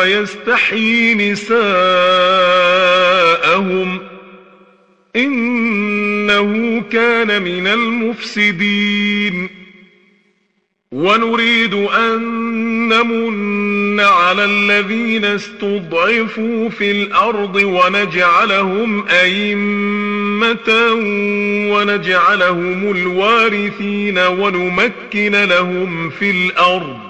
ويستحيي نساءهم إنه كان من المفسدين. ونريد أن نمن على الذين استضعفوا في الأرض ونجعلهم أئمة ونجعلهم الوارثين ونمكن لهم في الأرض.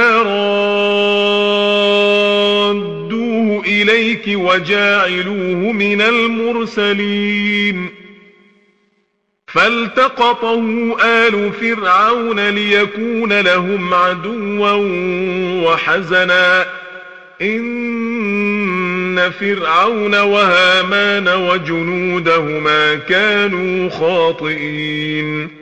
رادوه إليك وجاعلوه من المرسلين. فالتقطه آل فرعون ليكون لهم عدوا وحزنا. إن فرعون وهامان وجنودهما كانوا خاطئين.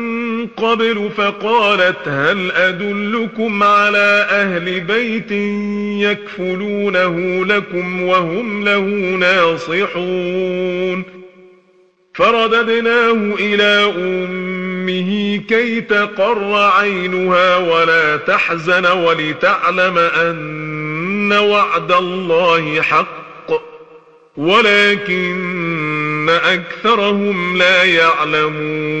قبل فقالت هل أدلكم على أهل بيت يكفلونه لكم وهم له ناصحون؟ فرددناه إلى أمه كي تقر عينها ولا تحزن ولتعلم أن وعد الله حق ولكن أكثرهم لا يعلمون.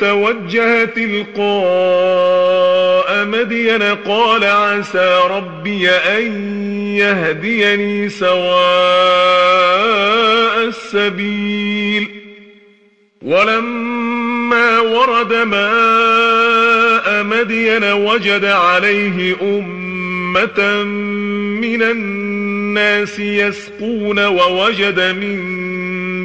توجه تلقاء مدين قال عسى ربي أن يهديني سواء السبيل. ولما ورد ماء مدين وجد عليه أمة من الناس يسقون ووجد من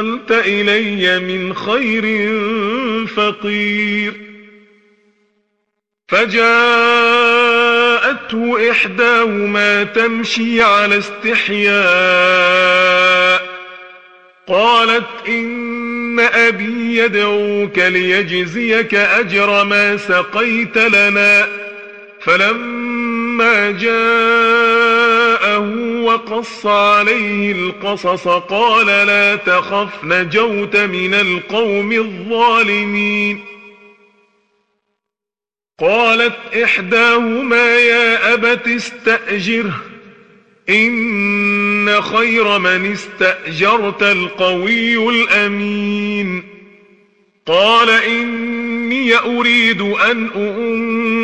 أنزلت إلي من خير فقير. فجاءته إحداهما تمشي على استحياء. قالت إن أبي يدعوك ليجزيك أجر ما سقيت لنا. فلما جاءه وقص عليه القصص قال لا تخف نجوت من القوم الظالمين. قالت إحداهما يا أبت استأجره إن خير من استأجرت القوي الأمين. قال إني أريد أن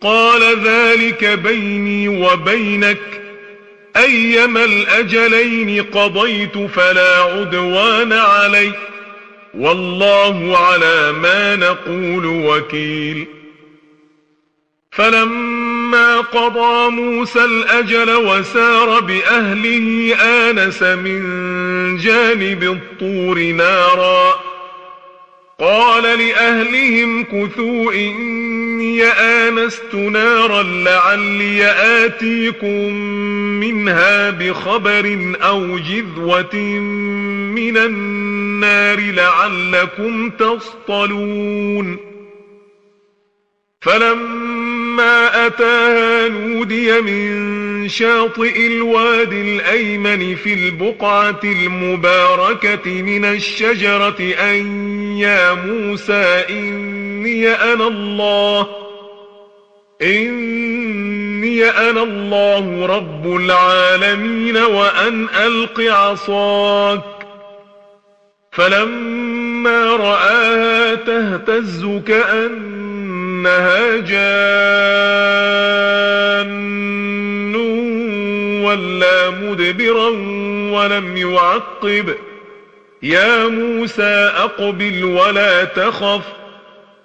قال ذلك بيني وبينك. أيما الأجلين قضيت فلا عدوان علي. والله على ما نقول وكيل. فلما قضى موسى الأجل وسار بأهله آنس من جانب الطور نارا. قال لأهلهم كثوا إني آنست نارا لعلي آتيكم منها بخبر أو جذوة من النار لعلكم تصطلون. فلما أتاها نودي من شاطئ الوادي الأيمن في البقعة المباركة من الشجرة أن يا موسى إني أنا الله. إني أنا الله رب العالمين وأن ألق عصاك. فلما رآها تهتز كأن إنها جان ولا مدبرا ولم يعقب. يا موسى أقبل ولا تخف.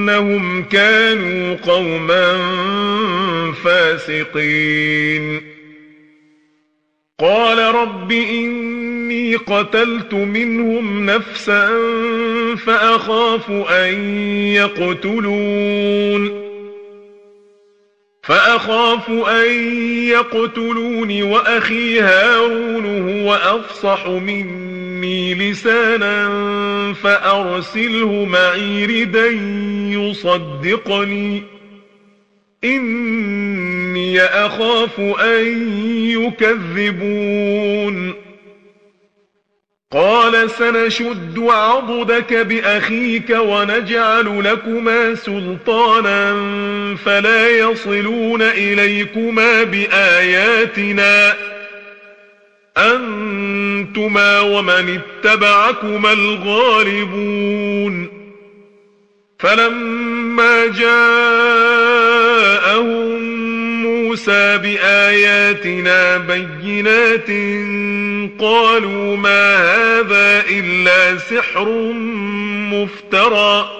إنهم كانوا قوما فاسقين. قال رب إني قتلت منهم نفسا فأخاف أن يقتلون. فأخاف أن يقتلون وأخي هارون هو أفصح مني. لسانا فأرسله معي ردا يصدقني. إني أخاف أن يكذبون. قال سنشد عضدك بأخيك ونجعل لكما سلطانا فلا يصلون إليكما بآياتنا. أنتما ومن اتبعكما الغالبون. فلما جاءهم موسى بآياتنا بينات قالوا ما هذا إلا سحر مفترى.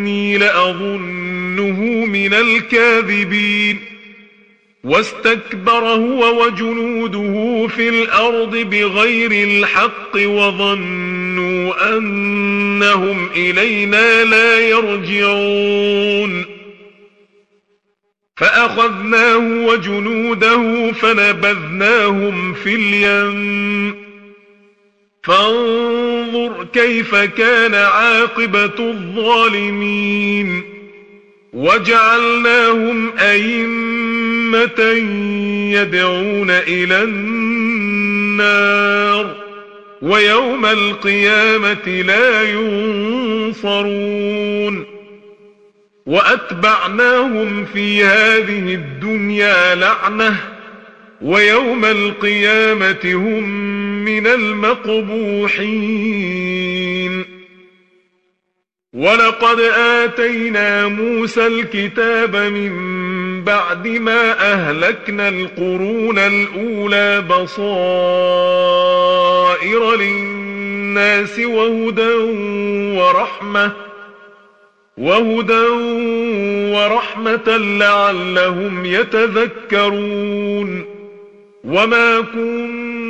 وإني لأظنه من الكاذبين. واستكبر هو وجنوده في الأرض بغير الحق وظنوا أنهم إلينا لا يرجعون. فأخذناه وجنوده فنبذناهم في اليم. فانظر كيف كان عاقبة الظالمين وجعلناهم أئمة يدعون إلى النار ويوم القيامة لا ينصرون وأتبعناهم في هذه الدنيا لعنة ويوم القيامة هم من المقبوحين. ولقد آتينا موسى الكتاب من بعد ما أهلكنا القرون الأولى بصائر للناس وهدى ورحمة وهدى ورحمة لعلهم يتذكرون. وما كنت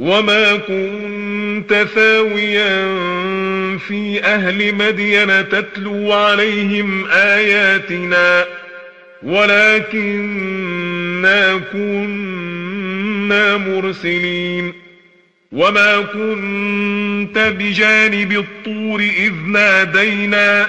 وما كنت ثاويا في أهل مدين تتلو عليهم آياتنا ولكننا كنا مرسلين وما كنت بجانب الطور إذ نادينا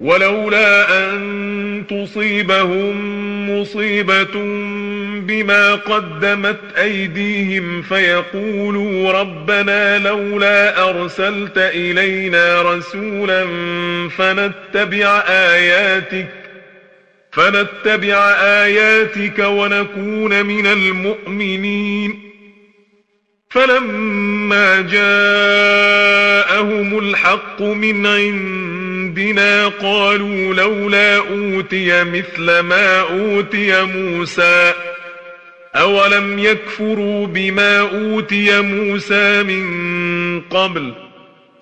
ولولا أن تصيبهم مصيبة بما قدمت أيديهم فيقولوا ربنا لولا أرسلت إلينا رسولا فنتبع آياتك فنتبع آياتك ونكون من المؤمنين فلما جاءهم الحق من عندنا قالوا لولا أوتي مثل ما أوتي موسى. أولم يكفروا بما أوتي موسى من قبل؟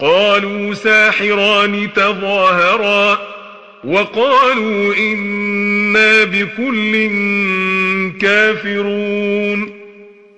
قالوا ساحران تظاهرا. وقالوا إنا بكل كافرون.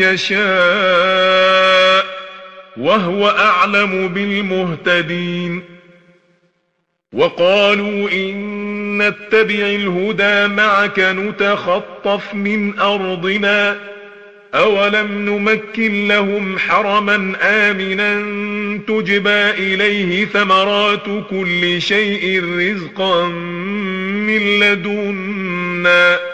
يشاء وهو أعلم بالمهتدين وقالوا إن نتبع الهدى معك نتخطف من أرضنا أولم نمكن لهم حرما آمنا تجبى إليه ثمرات كل شيء رزقا من لدنا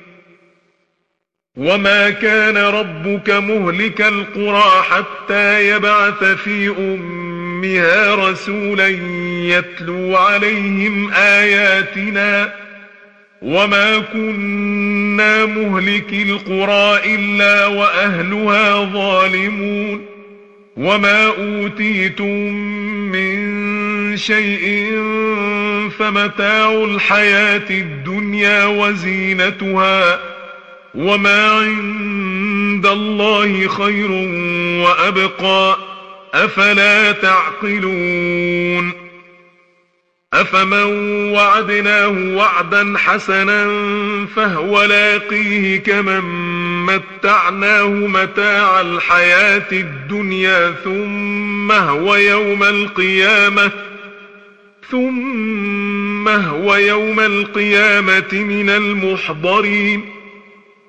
وما كان ربك مهلك القرى حتى يبعث في أمها رسولا يتلو عليهم آياتنا وما كنا مهلك القرى إلا وأهلها ظالمون وما أوتيتم من شيء فمتاع الحياة الدنيا وزينتها وما عند الله خير وأبقى أفلا تعقلون أفمن وعدناه وعدا حسنا فهو لاقيه كمن متعناه متاع الحياة الدنيا ثم هو يوم القيامة ثم هو يوم القيامة من المحضرين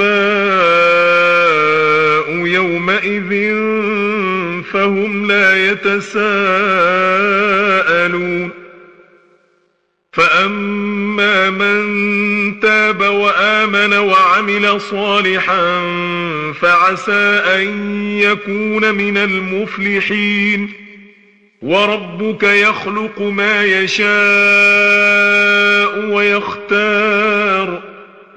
الأنباء يومئذ فهم لا يتساءلون. فأما من تاب وآمن وعمل صالحا فعسى أن يكون من المفلحين. وربك يخلق ما يشاء ويختار.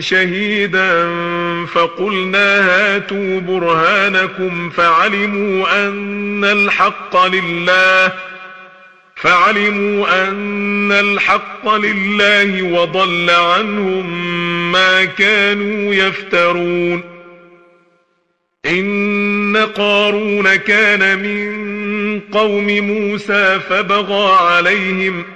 شهيدا فقلنا هاتوا برهانكم فعلموا أن الحق لله فعلموا أن الحق لله وضل عنهم ما كانوا يفترون. إن قارون كان من قوم موسى فبغى عليهم ۖ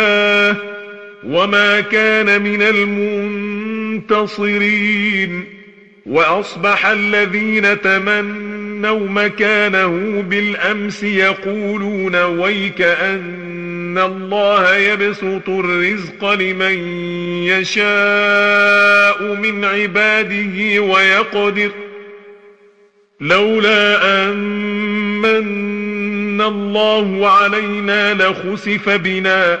الله وما كان من المنتصرين وأصبح الذين تمنوا مكانه بالأمس يقولون ويك أن الله يبسط الرزق لمن يشاء من عباده ويقدر لولا أن من الله علينا لخسف بنا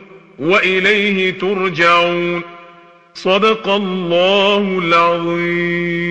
وإليه ترجعون. صدق الله العظيم.